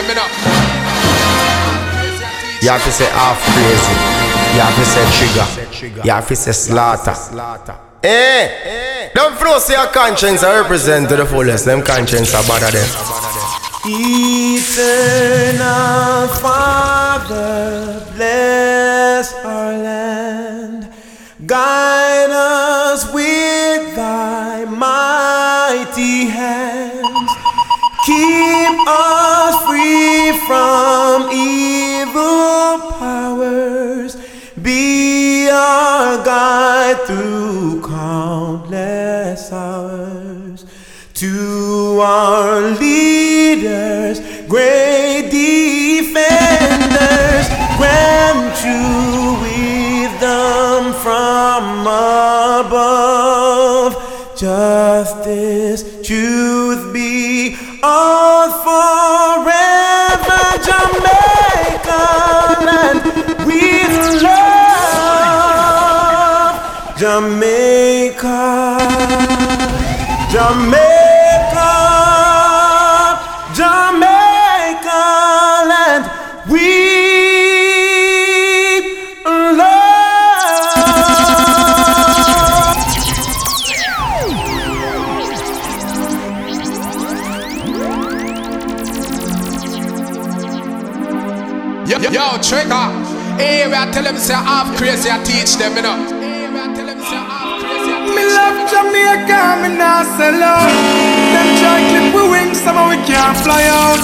them, you know. You have to say Half Krazy. You have to say trigger. You have to say slaughter. Eh, don't flow say your conscience I represent to the fullest. Them conscience are better than. Eternal Father, bless our land. Guide us with thy mighty hands. Keep us free from evil powers. Be our guide through countless hours. To our leaders, great defenders, grant you wisdom from above. Justice, truth Jamaica, Jamaica, Jamaica land with love. Yo, yo, trigger. Hey, we are tell them say Half Krazy, I teach them, you know. Jamaica, me nah sell out. Them try clip we wings, somehow we can't fly out.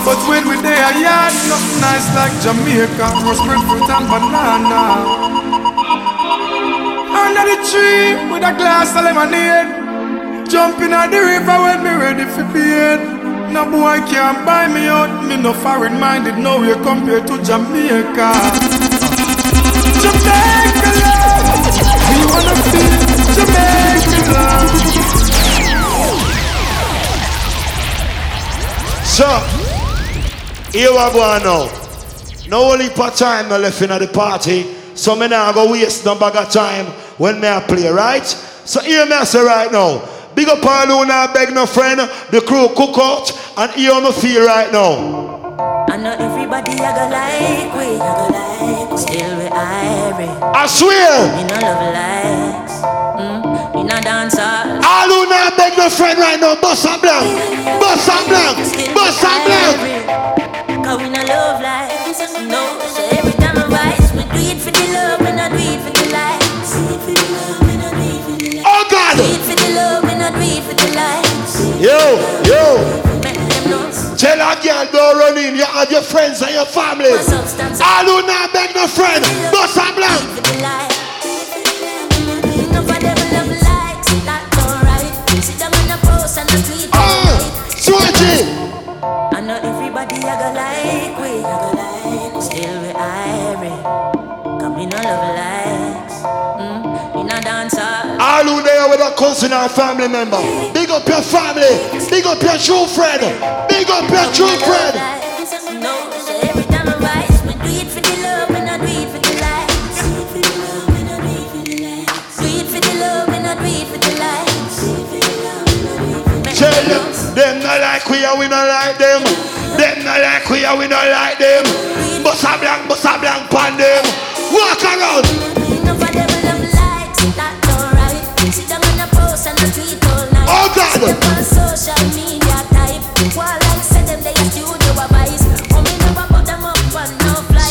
But when we there, yeah, nothing nice like Jamaica. Roast fruit and banana. Under the tree with a glass of lemonade. Jumping at the river when me ready for bed. No boy can't buy me out. Me no foreign minded, no way compared to Jamaica. Jamaica love. We wanna feel Love. So, here we go now. No only part time left in the party, so me now go waste no bag of time when me I play, right? So hear me I say right now. Big up all who not beg no friend, the crew cook out, and hear me feel right now. I know everybody I go like we, I go like. Still we. I swear, Me no love likes. No dance all. who not beg no friend right now, bust a blank, bust a blank, bust a blank. Cause we no love likes. No, so every time I rise, we do it for the love, we not do it for the likes. Do it for the love, we do it for the. Oh God, Do it for the love, we not do it for the likes. yo, yo. Make them know. Tell a girl don't run in, you have your friends and your family. All who not beg no friend, bust a blank. Cousin or family member, big up your family, big up your true friend, big up your true friend. No, so every time I rise We do it for the love, we not do it for the likes Do it for the love, we not do it for the likes Do it for the love, we do it for the likes Do it for the love, we not do it for the likes Tell them, them not like we and we not like them. Them not like we and we not like them. Bust a blank, bust a blank pan them. Walk around.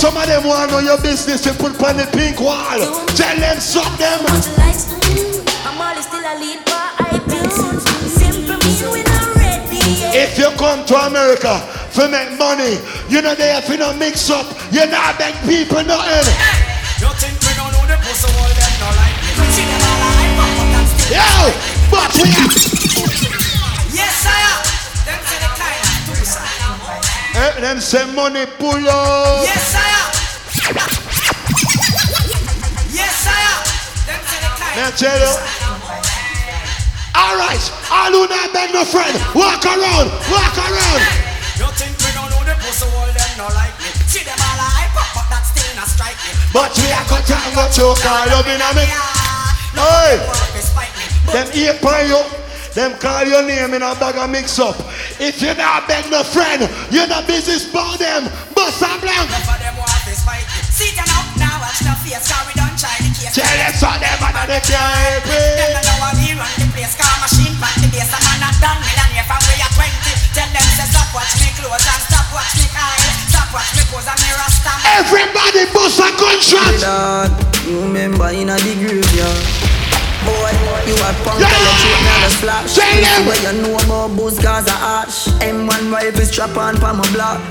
Some of them want to know your business to put on the pink wall. Tell them, suck them. Much likes, I'm always still a lead for iTunes. Simple me we not ready. If you come to America for make money, you know they have to no mix up. You not beg people nothing. You think we don't know the pussy wall them no like me? See them all like pop up and still. Yo, but we Yes, eh, them say money pull up. Yes, am. Yes, am. Them say the kind Now tell you. All right, all who not beg no friend, walk around, walk around. You think we don't know the pussy wall them no like me? See them all pop up that still not strike me. But we are cut and got choke all up in a me. Hey. one want to spite me. Them eat by you. Them call your name in a bag of mix up. If you're not beg no friend, you're not business about them. Bust some blank. Enough them want. Sit down up now, watch the face, cause we done try the case. Tell them so them and they can't eh? help Them it. no know how we run the place, car machine pan the base. A man a done millionaire from where you're 20. Tell them say stop watch me clothes and stop watch me eye. Stop watch me pose and me rasta. Everybody bust a gunshot. Dad, you remember in a slash. Tell them. Where you know about booze cause a ash. M1 rifle strap on pa my block.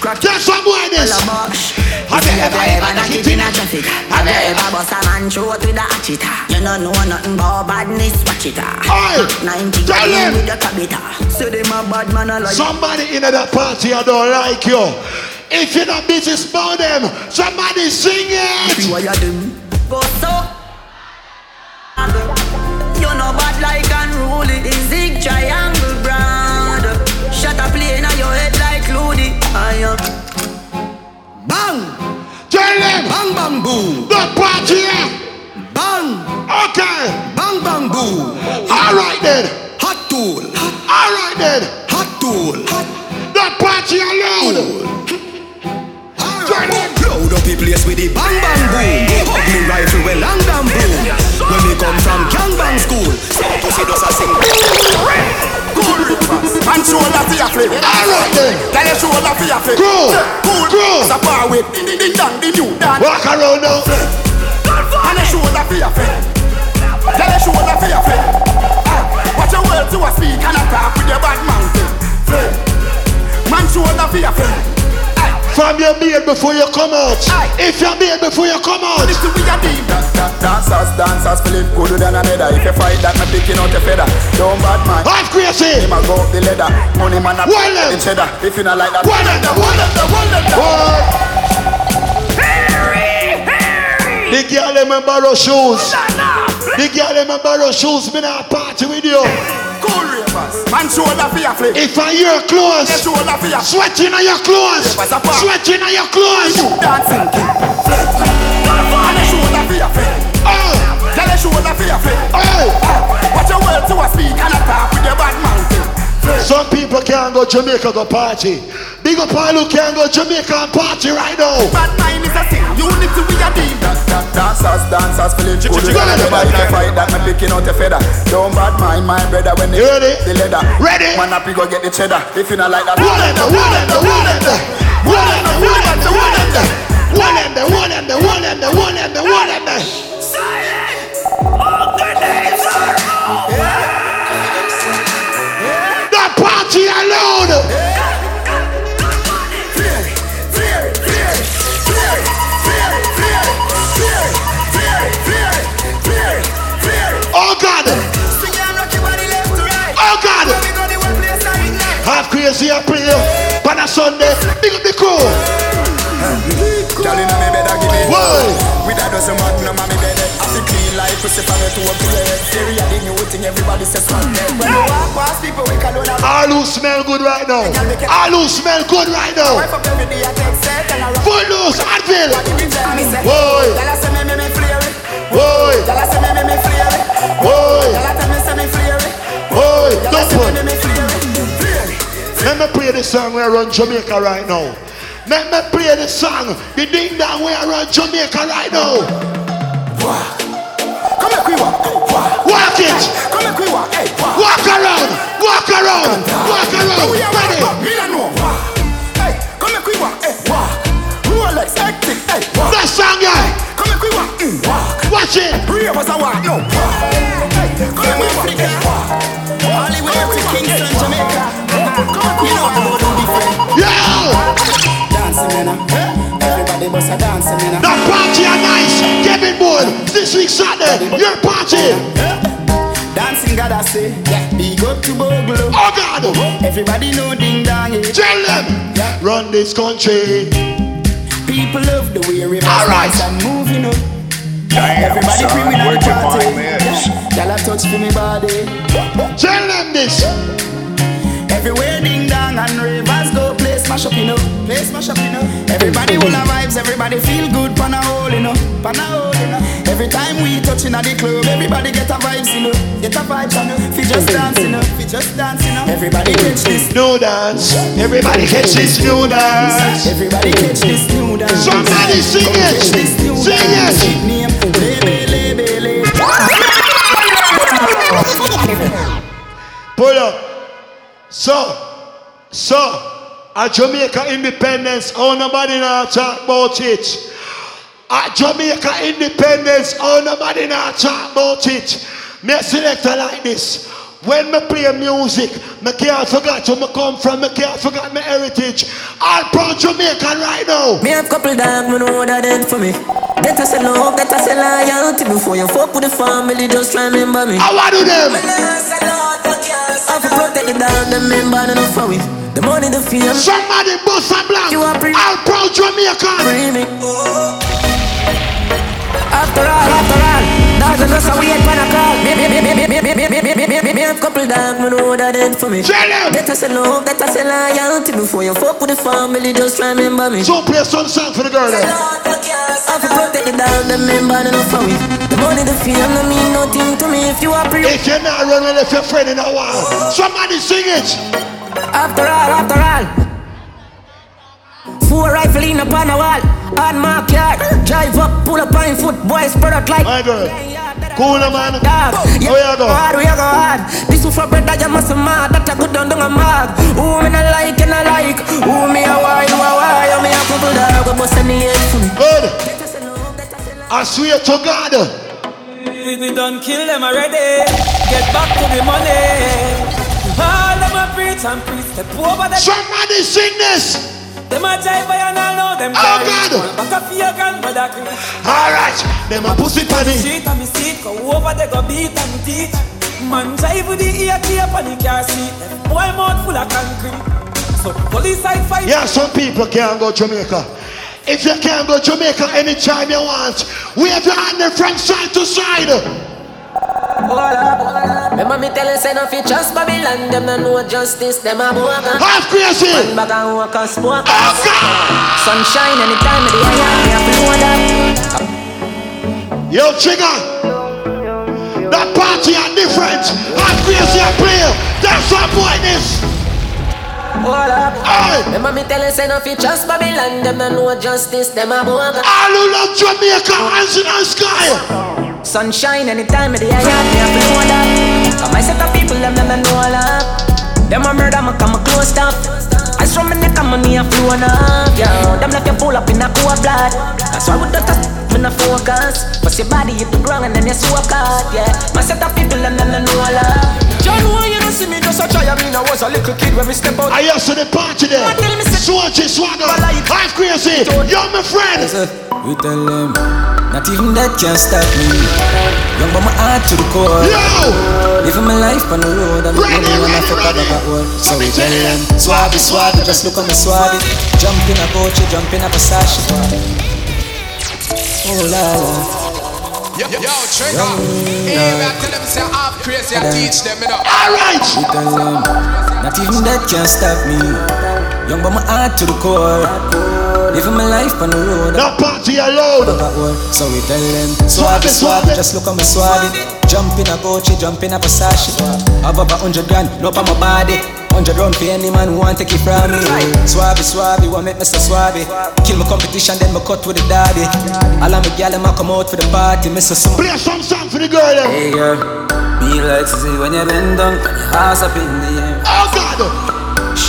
Crack Tell some boy this. all a bosh. Have you ever, ever knock it in a traffic? Have you ever bust a man throat with a hatchet? You don't know nothing about badness, watch it. Aye. 90 Tell them. with a cabita. So them a bad man a like. Somebody in that party I don't like you. If you're not business about them, somebody sing it. you do? Go so. Unruly. The zig triangle brand. Shut a plane on your head like Looney. I am. Bang! Tell them. Bang bang boom! The party. Bang! Okay. Bang bang boom! All right then. Hot tool! All right then. Hot tool! The party alone. Turn it. Load up the place with the bang bang boom. Hug me rifle well long damn boom. When me come from gang bang school, some pussy does your shoulder for your flip. Grow. Cool. Grow. It's a bar with ding ding ding dong, the new dance. Walk around now. And your shoulder for your flip. Tell your shoulder for your. Ah, Watch your words to a speak and attack with your bad mouth. Man shoulder for your flip. From your beard before you come out. Aye. If your beard before you come out. This to be deep Dancers, dancers, Philip good than another If you fight that, me picking out your feather Don't bad man Half Krazy. Him a go up the leather Money man a Well then. the cheddar If you not like that Well then, well then, well then Boy. The girl them a borrow shoes. The girl them a borrow shoes. Me not party with you. Cool. Ravers Man shoulder for your flip. If I hear Your clothes, shoulder for your sweating on your clothes, sweating on your clothes. Dancing king Flip. And your shoulder for your flip. Oh, Tell your shoulder for your flip. Oh. Watch your words to a speak and with your bad mouth. Some people can't go Jamaica go party. Big up all who can't go Jamaica and party right now. Bad mind is a sin, unity we a team Dancers, dancers, Philip Ch- good ch- than ch- another If you fight that, me picking out your feather. Don't bad mind my brother when they You ready? the leather. Ready? Man up, you go get the cheddar. If you not like that One and the one and the one and the. One and the one and the one and the. One and the one and the one and the one and the one and the. The party alone. Crazy I play on a Sunday. Big up the crew. Girl inna me bed a give me Whoa. With a dozen man no mommy dead I feel clean like pussy from me to a plate Theory a the new thing everybody says man When you walk past people we call on All who smell good right now. All who smell good right now. Wife up every day I take set and I rock Full loose, Advil. Boy Boy. Let me play the song where I run Jamaica right now. Let me play the song, the ding dong where I run Jamaica right now. Walk. Come here we walk. Hey, walk. Walk it. Come here we walk. Hey walk. Walk around. Walk around. Walk around. We are Ready? walk Me don't know walk. Hey come here we walk. Hey walk. Rolex hectic hey walk. That song, guy. Come here we walk. Mm, walk. Watch it. Ravers a walk no. Walk. Hey come here we walk. Hey walk. Hollywood to Kingston Jamaica Everybody bust a dancing man The party are nice. Kevin Boyd. This week Saturday. Your party. Dancing God I say Big up to Bogle Oh God. Everybody know ding dong yeah. Tell them. Run this country. People love the way we All right. dance and move, you know. Everybody criminal party. Y'all a touch for me body. Tell them this. Everywhere ding dong and go up, you know. Play smash up, you know. Everybody wanna vibes, everybody feel good, pan a hole, you know. Pan a hole, you know. Every time we touch in the club, everybody get a vibes, you know. Get a vibes, you know. Fi just dancing, you know. Fi just dancing, you know. Everybody catch this. New dance. Everybody catch this new dance. Everybody catch this new dance. Somebody sing it. this new Sing dance. it. Name Lebe, Lebe, Lebe. Pull up. So, so, at Jamaica independence, oh nobody now talk about it. At Jamaica independence, oh nobody now talk about it. Me a selector like this. When me play music, me can't forget where me come from, me can't forget my heritage. All proud Jamaican right now. Me have couple dog, me know what that did for me. That I say love, that I say loyalty. Before you fuck with the family, just try remember me. I want to them. I protect the dog, them member enough for we. The money, the fame, Somebody bust a blank. You are pre- All proud Jamaican. free me. After all, after all, dogs are just a wait for a call. Me, me, me, me, me, me, me, me, me, me, me, me, me have couple dog, me know that did for me. That I say love, that I say loyalty. Before you fuck with the family, just remember me. So play some song for the girl. I fi protect the dog, them member enough for we. The money, the fame, no mean nothing to me if you are pre. If you're not running, if your friend in a while, somebody sing it. After all, after all. Four rifle in upon a wall. On my car. Drive up, pull up on foot. Boy spread out like. My girl. Cool, man. Dog. How you go? Hard, we go hard. This is for bread that you must mad. That a good down down a mag. Who me not like and I like. Who me a why, you a why. You me a couple dog. We bust any head for me. Good. I swear to God. We, we done kill them already. Get back to the money. And preach. Step over the Somebody sing this. Them a jive by and I know them Oh. God. Back up your grandmother creep. All right. Them a pussy panny. On me seat, go over they go beat and me teeth. Man drive with the ear on the car seat. Boy mouth full of concrete. So police side fight. Yeah, some people can't go Jamaica. If you can't go Jamaica anytime you want, wave your hand from side to side. Remember me tell you say no fi trust Babylon. Them no know justice. Them a boga. Half Krazy. Man bag and walk. Oh God. Sunshine anytime of the year. Me a feel that. Yo, Trigger. That party are different. Half Krazy a player. That's what boy this. Hold up. Hey. Remember me tell you say no fi trust Babylon. Them no know justice. Them a boga. All who love Jamaica, hands in the sky. Sunshine anytime of the year. Me a feel that. Come I set the people them them no know love. Them a murder me come a close up. I from me neck and money a flow up. Yeah, them like you pull up in a cold blood. That's why we don't touch me no focus. Bust your body hit the ground and then you soak out. Yeah, my set of people them them no know love. John, why you don't see me just a try? I mean, I was a little kid when we step out. I used to the party there. Tell me, say- Swatchy swagger. Half Krazy. You're my friend. We tell them, not even that can stop me. Young but my heart to the core. Yo. Living my life on the road, I'm Ready, running when I fuck up that word. So we tell them, swabby, swabby, just look on me swabby. Jump in a Gucci, jump in a Versace. Oh la la. Yo, yo, trigger. Hey, I tell them say Half Krazy, I teach them, you know. All right. We tell them, not even that can stop me. Young but my heart to the core. Living my life on the road. That party alone. So we tell them. Swabby, swabby, just look at me swabby Jump in a Gucci, jump in a Versace. Have up a hundred grand, look on my body. Hundred round for any man who want take it from me. Swabby, swabby, want make me so swabby Kill my competition, then me cut with the daddy. All of my gal, them come out for the party so smooth Play some song for the girl. There. Hey girl, me like to see when you bend down And your ass up in the air. Oh God.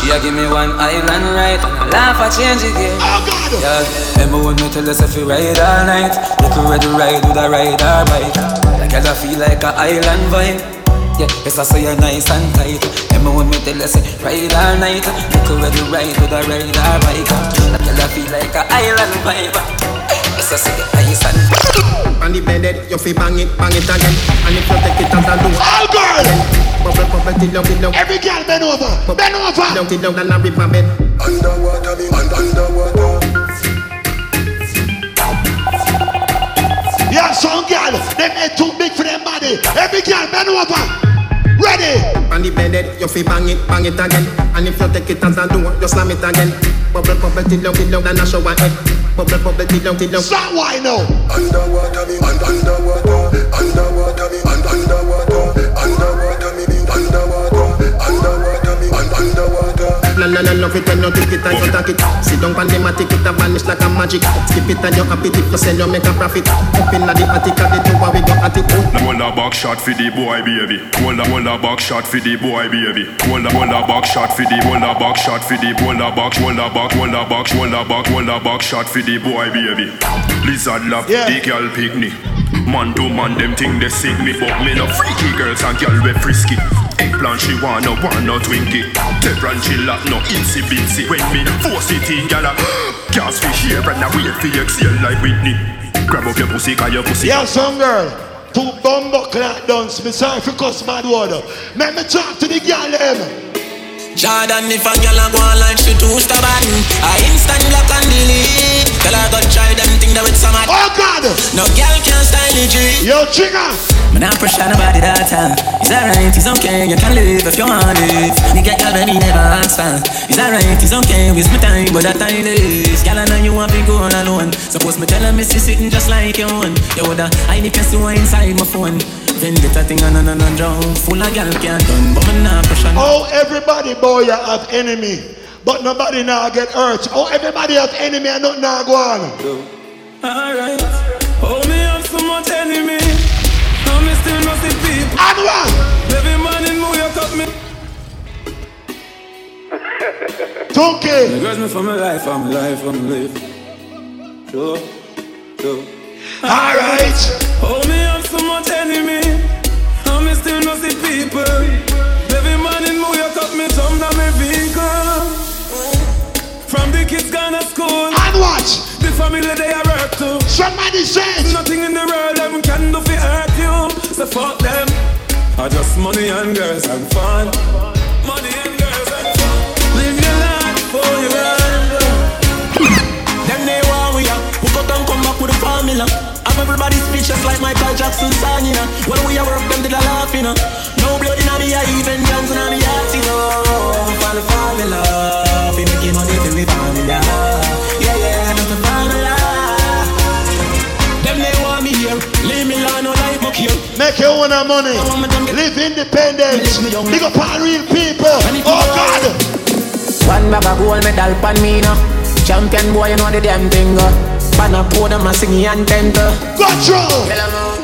She a give me one island right. And I laugh, I change it, yeah Oh God. yeah, remember when me tell us if you ride all night. You could ready ride with a ride or bike. Like I feel like a island vibe Yeah, yes I say you're nice and tight. Remember when me tell us ride all night. You could ready ride with a ride or bike. Like I feel like a island vibe Yes I say you're nice and On the bed, you fi bang it, bang it again. And if you take it out and do it, All girl. Bubble, bubble, till down, till down, Every girl bend over. Bend over. down, till down, and a river bed. Underwater, me un- underwater. Yeah, some girl. Them head too big for them body. Every girl bend over. Ready. On the bed, you fi bang it, bang it again. And if you take it out and do it, just slam it again. Bubble, bubble, till down, till down, and a shower head. Bubble, bubble, till down, till down. Stop why now? Underwater me, un- underwater, underwater me, un- underwater, underwater me, underwater, underwater underwater. La la la love it when you take it and you take it. Sit down on the matic, it a vanish like a magic. Skip it and you happy if you sell, you make a profit. Up in the attic, at the door we go at it. Hold a back shot for the boy, baby. Hold a hold a back shot for the boy, baby. Hold a hold a back shot for the hold a back shot for the hold a back hold a back hold a back hold a back hold a back shot for the boy, baby. Lizard love Yeah. the girl pick me. Man to man, them thing they sick me, but me no freaky girls and girl we frisky. Eggplant she wanna want no Twinkie. Terran she love no itsy bitsy. When me force it in, gyal a cast fi here and a wait for exhale like Whitney. Grab up your pussy, cause your pussy. Yeah, some girl. Two bumbo clock dance. Me sorry for cuss bad word. Let me talk to the girl them. Jordan, if a girl a go on like she too stubborn I instant block and delete Tell her go try them thing that with some Oh God! No girl can style it G Yo, trigger! Me not pressure nobody that time. It's alright, it's okay, you can live if you want live. Me get girl me never answer. It's alright, it's okay, waste my time, but that time is. Girl, I know you want to go on alone. Suppose me tell her me see sitting just like you own. You woulda hide if you see inside my phone. Then get a thing and on and. Full of girl can't done, but me not pressure. Oh, everybody boy you have enemy. But nobody now get hurt. Oh, everybody have enemy and nothing now go on. Alright. Oh, me have so much enemy. No, me still not see people. And what? Every man in New York up me. Tunky. Girls me for my life, I'm life, I'm live. Sure, sure. Alright. Me so much enemy. And me still not see people. Every man in New York up me jump down my vehicle. From the kids gone to school. And what? The family they are work to. Somebody said. Nothing in the world them can do fi hurt you. So fuck them. I just money and girls and fun. Money and girls and fun. Live your life for you run. Them they want we up Who got and come back with the formula Have everybody speechless like Michael Jackson song, you know When we are work, them did a laugh, you know No blood in me, I even dance in me heart, you know For the formula We making money for the formula Yeah, yeah, that's the formula Them they want me here Leave me alone, no life book here Make your own money. Live independent. Big up all real people. Oh God. One bag of gold medal pan me now. Champion boy, you know the damn thing. Uh. Pan a podium, a singing anthem. Go through.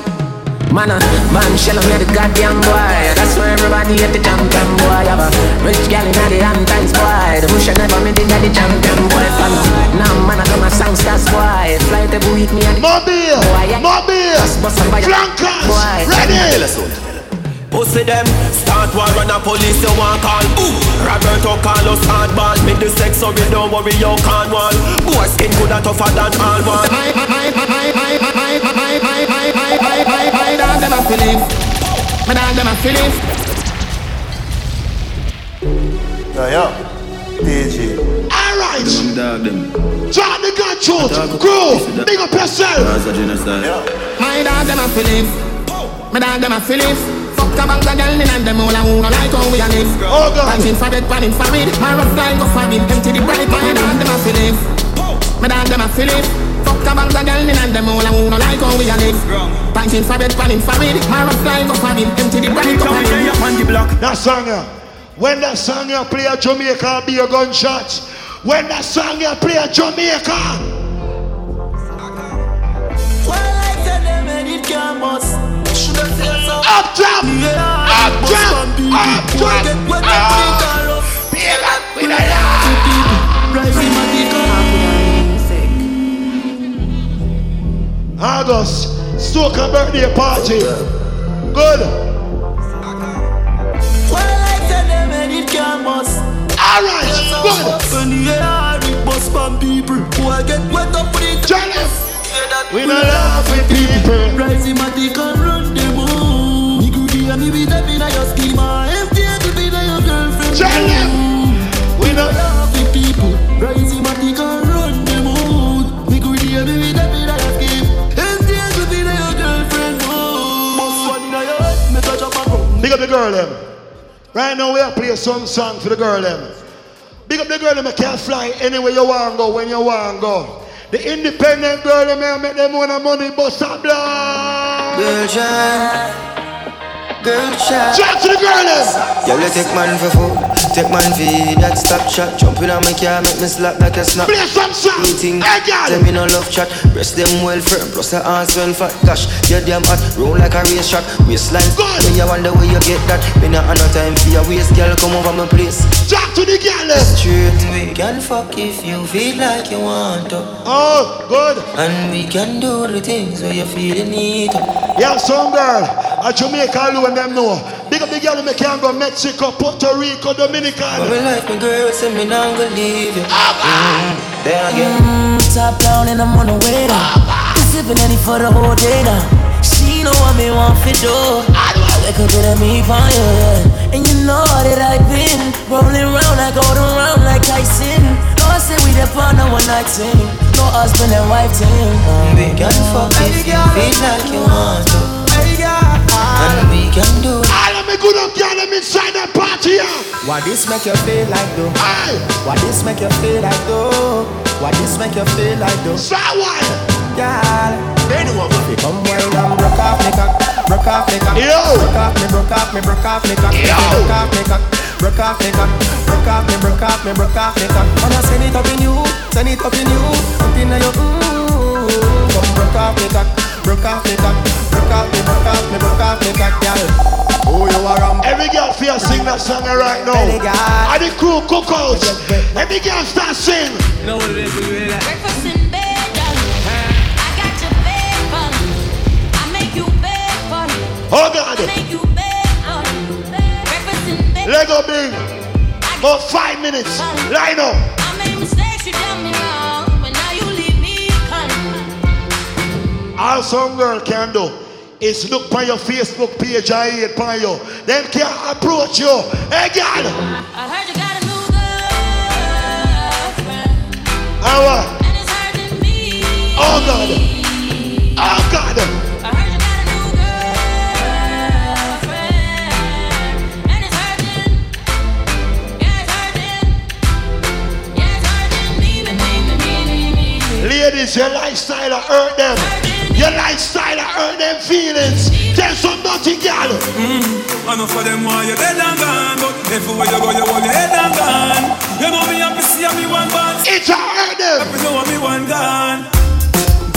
Man, uh, man, shell on the goddamn boy. That's why everybody at the champion boy. Have a rich gal in the times boy. The bush never made it at the champion boy. Fan. Now man, I got my songsters boy. Fly the with me and Mobile. Mobile. Flankers. Ready. Pussy them, start war and a police you want call Ooh. Roberto Carlos hardball, make the sex so we don't worry you can't wall Boy skin good and tougher than all one My dog them a Philip. My dog them a Philip. Yeah, yeah. DJ. Alright. John the gun truth. Crew. Big up yourself. My dog them a Philip. My dog them a Philip. Fuck a bag of girl in them all a who no like how we a live. Oh God. Panting for bed, panting for it. My rough line go for it. Empty the bright. My dog them a Philip. My dog them a Philip. Fuck a bag of girl in them all a who no like how we a live. Panting for bed, panting for it. My rough line go for it. Empty the bright. Go for it. That song, uh, when that song you play a Jamaica, be a gunshot. When that song you play a Jamaica. Up top, up top, up top, up. Feel up with a August, Stoker birthday party. Good. Well, I tell them and it can bust. Alright, good. Jealous. We not laugh with people. Rising matic and run them home. Me goodie and me be them in your schema. Empty to be your girlfriend. Tell them. We not laugh with people. Rising matic and run them home. Me goodie and me be them in your scheme. Empty to be your girlfriend. Oh. Most one in your head. Me touch up a bro. Big up the girl them. Right now we are play some song for the girl them. Big up the girl them. I can't fly anywhere you want go when you want go. The independent girl, they may make them want money, but stop blood. Girl shine. Girl. Shout to the girl. Girl, you take man for food, take man for that stop shot. Jump in on my car, make me slap like a snap. Play some song. Hey, girl. tell me no love chat. Breast them well firm, plus the ass well fat. Gosh, you're damn hot, roll like a race track. Waistline, when you wonder where you get that. Me not have no time for your waist, girl, come over my place. Talk to the girl eh? them. Straight, we can fuck if you feel like you want to. Oh, good. And we can do the things where you feel the need. Yeah, some girl. A Jamaica alone them know. Big up the girl me can go Mexico, Puerto Rico, But Dominican. me like my girl, say me not gonna leave you. Mm, there again. Mm, top down and I'm on the way down. Been Sipping any for the whole day now. She know what me want for do. Like a bit of me for you, yeah. And you know that I've been rolling round, I go around like Tyson. No, I say we the partner one night thing. No husband and wife thing. And we can fuck if you feel like you want to. And we can do All of me good up girl them inside that party, yeah. Why this make you feel like though? Aye. Why this make you feel like though? Why this make you feel like though? Someone. Girl, they know what we come wine and broke off me cock, broke off me cock, Yo. broke off me, broke off me, broke off me cock, Yo. broke off me cock, broke off me cock, broke off me, broke off me, broke off me cock. Wanna send it up in you, send it up in you, up in your ooh. Come broke off me cock, broke off me cock, off me, broke off me, broke off me cock, girl. Oh, you are. Every girl feel sing that song right now. Belly girl. And the crew cook out. Every girl start sing. No, Breakfast in bed, darling. I got your bed for. I make you bed for you. Oh God. I make you bed for you. Breakfast in bed. Lego big. About five minutes. Line up. I made mistakes, you done me wrong, but now you leave me calm. All some girl can do is look on your Facebook page I hate on you. Them can't approach you. Hey girl. I heard you got a new girlfriend, And what? and it's hurting me. Oh God. Oh God. I heard you got a new girlfriend, and it's hurting. Yeah, it's hurting. Yeah, it's hurting me, me, me, me, me. Ladies, your lifestyle hurt them. Your lifestyle will hurt them feelings. Tell some dirty girl. Mm. I know for them why you dead and gone But everywhere you go you hold your head and gone. You know me happy see me one band It's a hurt them. Happy know me one gone.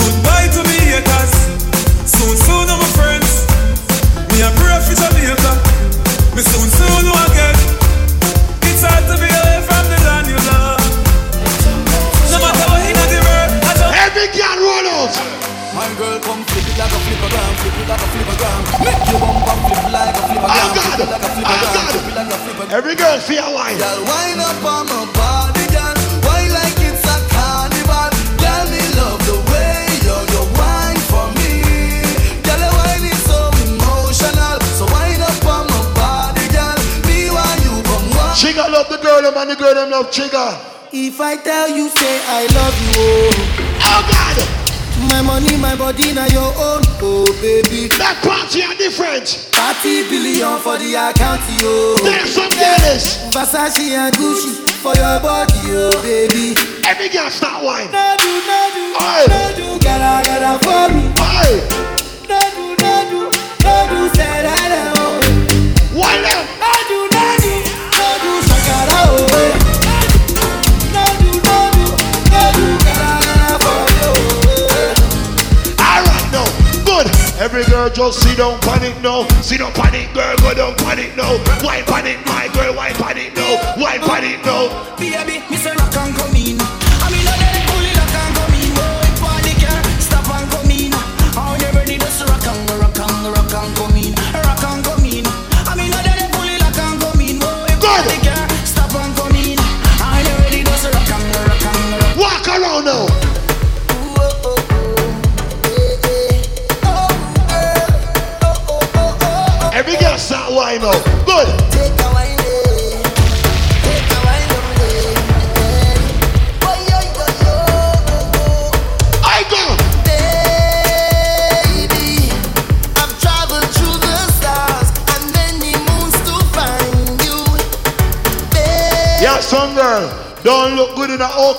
Goodbye to me haters Soon soon I'm my friends. Me a pray for Jamaica. Me soon soon will again. It's hard to be away from the land you love. No matter what in the world I don't Every girl roll out. My girl come flip it like a flippergram, flip it like a flippergram. Make your bum flip like a flippergram, flip it like a flippergram, flip it like a flippergram. Every girl feel wine. Girl, wind up on my body, girl. Wine like it's a carnival. Girl, me love the way you you wine for me. Girl, your wine is so emotional. So wind up on my body, girl. Me want you come walk. Chigga love the girl them and the girl them love Chigga. If I tell you, say I love you, oh. My money, my body, now your own, oh baby. That party are different. 30 billion for the account, yo. There's some ladies. Versace and Gucci for your body, oh baby. Every girl start wine. No do, no do, Aye. no do, gotta, gotta for me. Aye. No do, no do, no do, say that, girl just sit down panic now. Sit down panic, girl, go down panic now. Why panic, my girl? Why panic now? Why panic now? Baby, say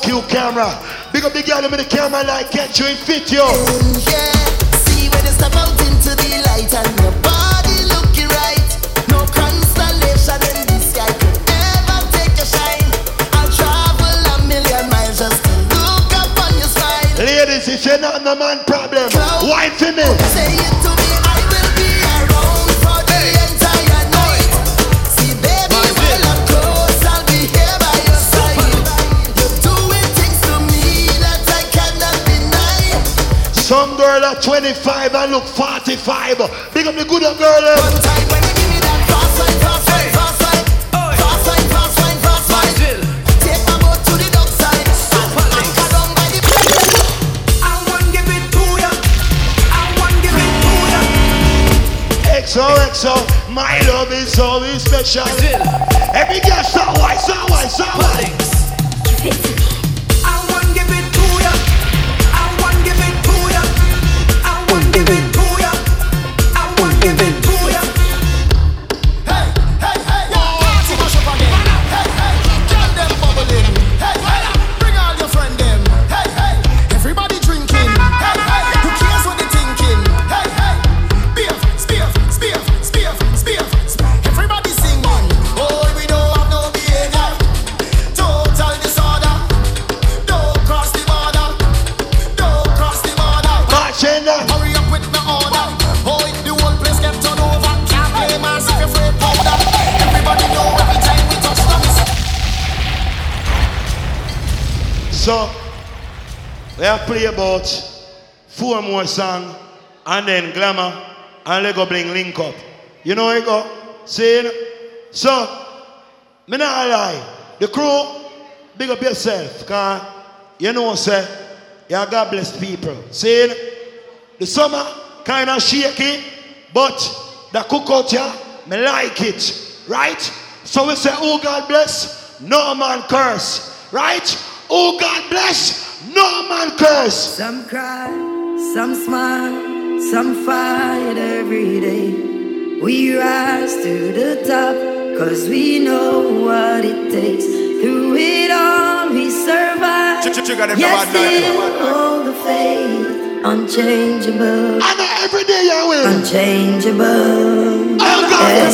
Yeah, some girl. Don't look good in an OQ camera. Big up the girl in the camera like get you in fit yo. Yeah, see when you step out into the light and your body looking right. No constellation in the sky could ever take your shine. I'll travel a million miles just to look up on your smile. Ladies, you're not no man problem, wine for me. Say it to me, at 25 and look 45. Big up the good girl. Eh? them. One time when give me that fast wine, fast wine, fast wine, fast wine, fast wine, fast wine. Take my boat to the dockside. By the I give it to ya. I give it to ya. XOXO, my love is always special. Every girl, so why, so why, so why? So, we have play about four more song and then glamour and Lego bling link up. You know it go? See? So, me not lie. The crew, big up yourself, cause you know say, you are God bless people. See? The summer kind of shaky, but the cookout here, me like it. Right? So we say, oh God bless, no man curse. Right? Oh God bless, no man curse. Some cry, some smile, some fight every day. We rise to the top, cause we know what it takes. Through it all, we survive. Yes, still hold the faith, unchangeable. I every day you will. Unchangeable. Oh, God, Yeah.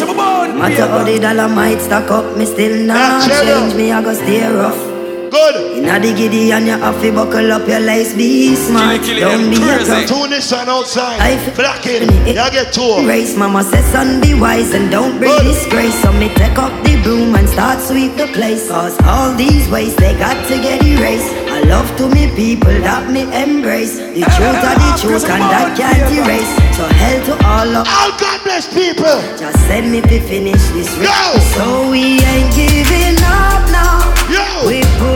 Matter how the dollar might stack up, me still not change. Me, I go stay rough. Good. Inna the giddy and you have to buckle up your lace, be smart. Don't be a clown. Tune this on outside. Blacking. You get two. Race mama says son be wise and don't bring disgrace So me take up the broom and start sweep the place Cause all these ways they got to get erased I love to me people that me embrace The truth are the truth and that can't erase So hell to all of All God bless people Just send me to finish this race So we ain't giving up now We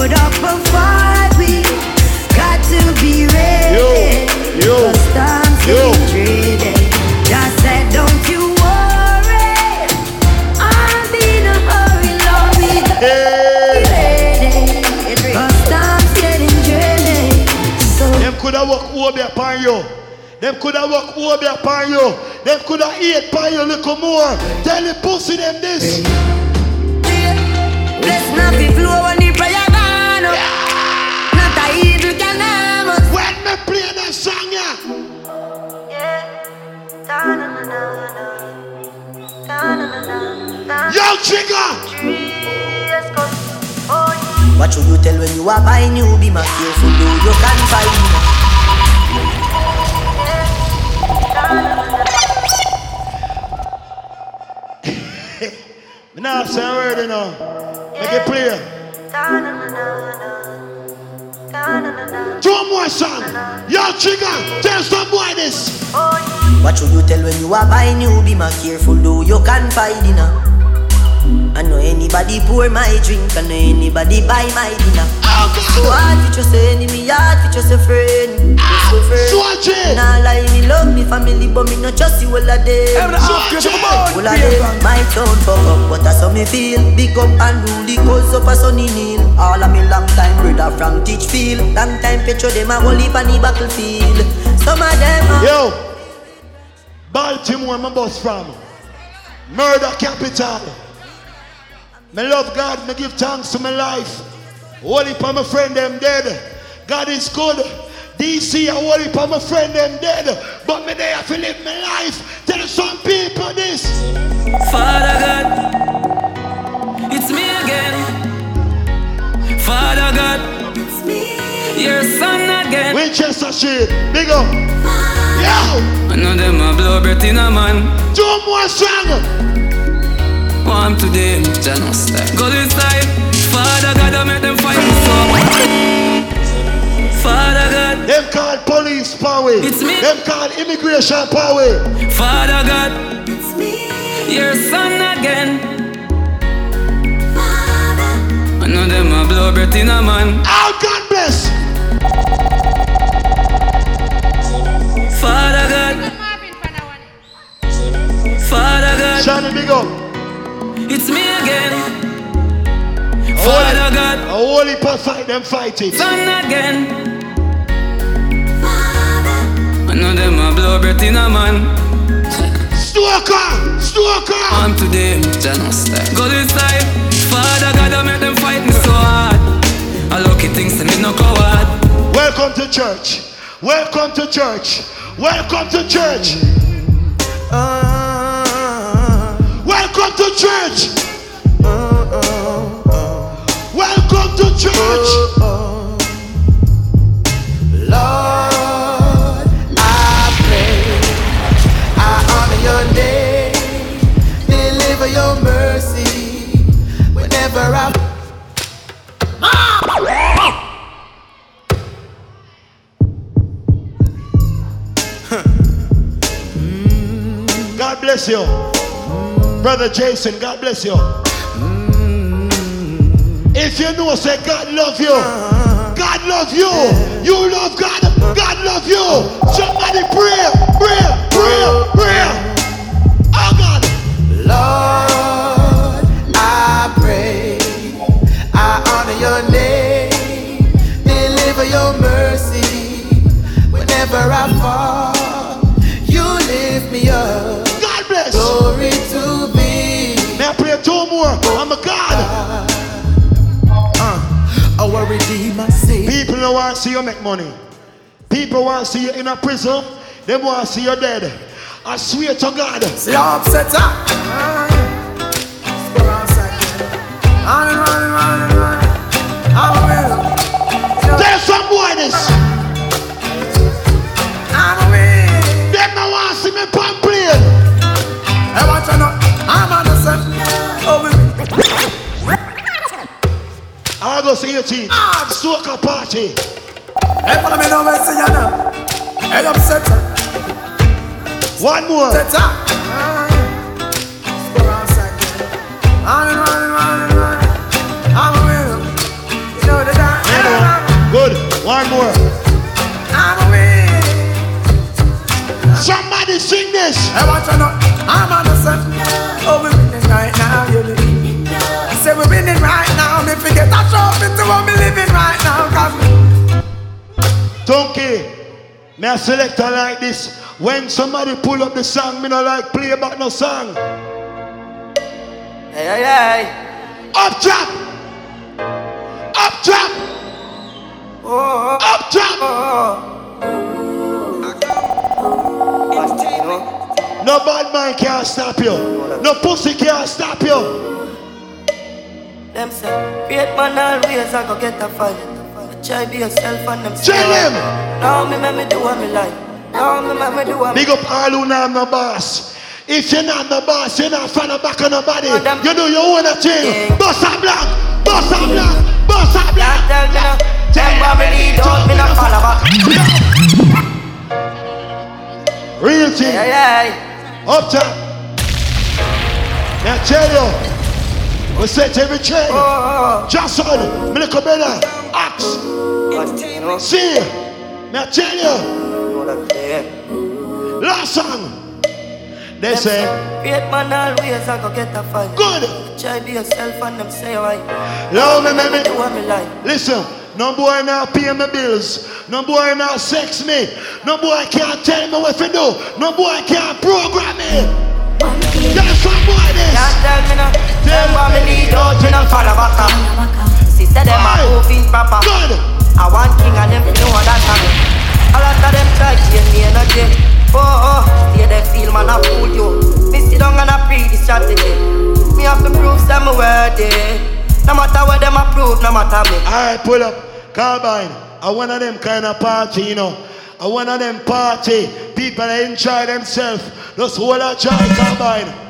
put up a fight We got to be ready Yo, yo, Cause time's yo. getting dreary said, don't you worry. I'll in a hurry, Lord. We got ready. Cause time's getting dreary. So Them coulda walk over upon you. Them coulda walk over upon you. Them coulda eat upon you little more. Tell the pussy them this. bless not be flow Yo, trigger. What should you tell when you are buying you be my careful do you can find Me not say a word, you know. Make it clear. Two more song. Yo, trigger. Tell some boy this. What should you tell when you are buying you be my careful do you can find dinner I know anybody pour my drink I know anybody buy my dinner. So hard for just a enemy, hard for just a friend. A friend. Nah lie, me love me family But me not trust you all of them. All of them My town fuck up But that's how me feel. Big up and rule the cause up a sunny kneel All of me long time brother from Teachfield Long time petro them a whole heap on the battlefield. Some of them are Yo, Baltimore, my boss from. Murder capital. Me love God, me give thanks to my life. Only for my friend them dead. God is good. DC, I worry for my friend them dead. But me there to live my life. Tell some people this. Father God, it's me again. Father God, it's me. Your son again. Winchester Street, big up. Yo! I know them a blow breath in a man. Two more song. Warm today, Janos style. Go this side. Father God, I make them fight me so. Father God, Them called police power. It's me. Them called immigration power. Father God, it's me. Your son again. Father. I know them a blow breath in a man. Oh, God bless. Father God, Father God, Johnny, big up. It's me again. Father God, A whole heap of fight, them fighting. son again. I know them a blow breath in a man. Stoker! Stoker! I'm today, Janos style. Go this side. Father God, I make them fight me so hard. I lucky things to me no coward. Welcome to church. Welcome to church. Welcome to church. Ah. Welcome to church. Welcome to church. Lord, I pray, I honor your name, deliver your mercy whenever I. God bless you. Brother Jason, God bless you. Mm. If you know, say God love you. God love you. You love God. God love you. Somebody pray, you make money. People want to see you in a prison. They want to see you dead. I swear to God. See how upset. I'm. There's some boy this. I'm a winner. Them no want to see me pump plane. I want to know. I'm on the I go see your team. Soca party. Hey, follow me now, see you now. Hey, upset. One more. Set up. Running, running, running, running. I'm a winner. You know the dance. Good. One more. I'm. Somebody sing this. I want Me a selector like this. When somebody pull up the song, me no like play about no song. Hey, hey, hey. Up top. Up top. Oh, Up top. No bad man can't stop you. No pussy can't stop you. Them say, great man always I go get a fight. Try be yourself and them Tell him. Now me make me do what me like. Now me make me do what me Big up all who not no boss. If you're not the boss, you're not of back on nobody. You do your own thing. Boss a black, boss a black, boss a black. Tell me now, them want me out, me not follow back. Real thing. Hey, hey. Up top. Now tell you, we set every train. Oh. Just on, me little brother, axe. See, now tell you, last song. They say, Great man always I go get a fight. Good. Try be yourself and them say why. Love me, me, me. Do what me like. Listen, no boy now pay me bills. No boy now sex me. No boy can't tell me what to do. No boy can't program me. That's some boy this. Can't tell me now. Them want me lead out, me not follow back. Sister them a Aye. move proper. Good. I want king and them know that I'm. A lot of them try change me energy. Oh, oh, they feel man I fool you. Me sit down and I pre the strategy. Me have to prove some worthy. No matter what them approve, no matter me. Alright, pull up. Carbine. I one of them kind of party, you know. I one of them party. People enjoy themselves. Just hold a joy, Carbine.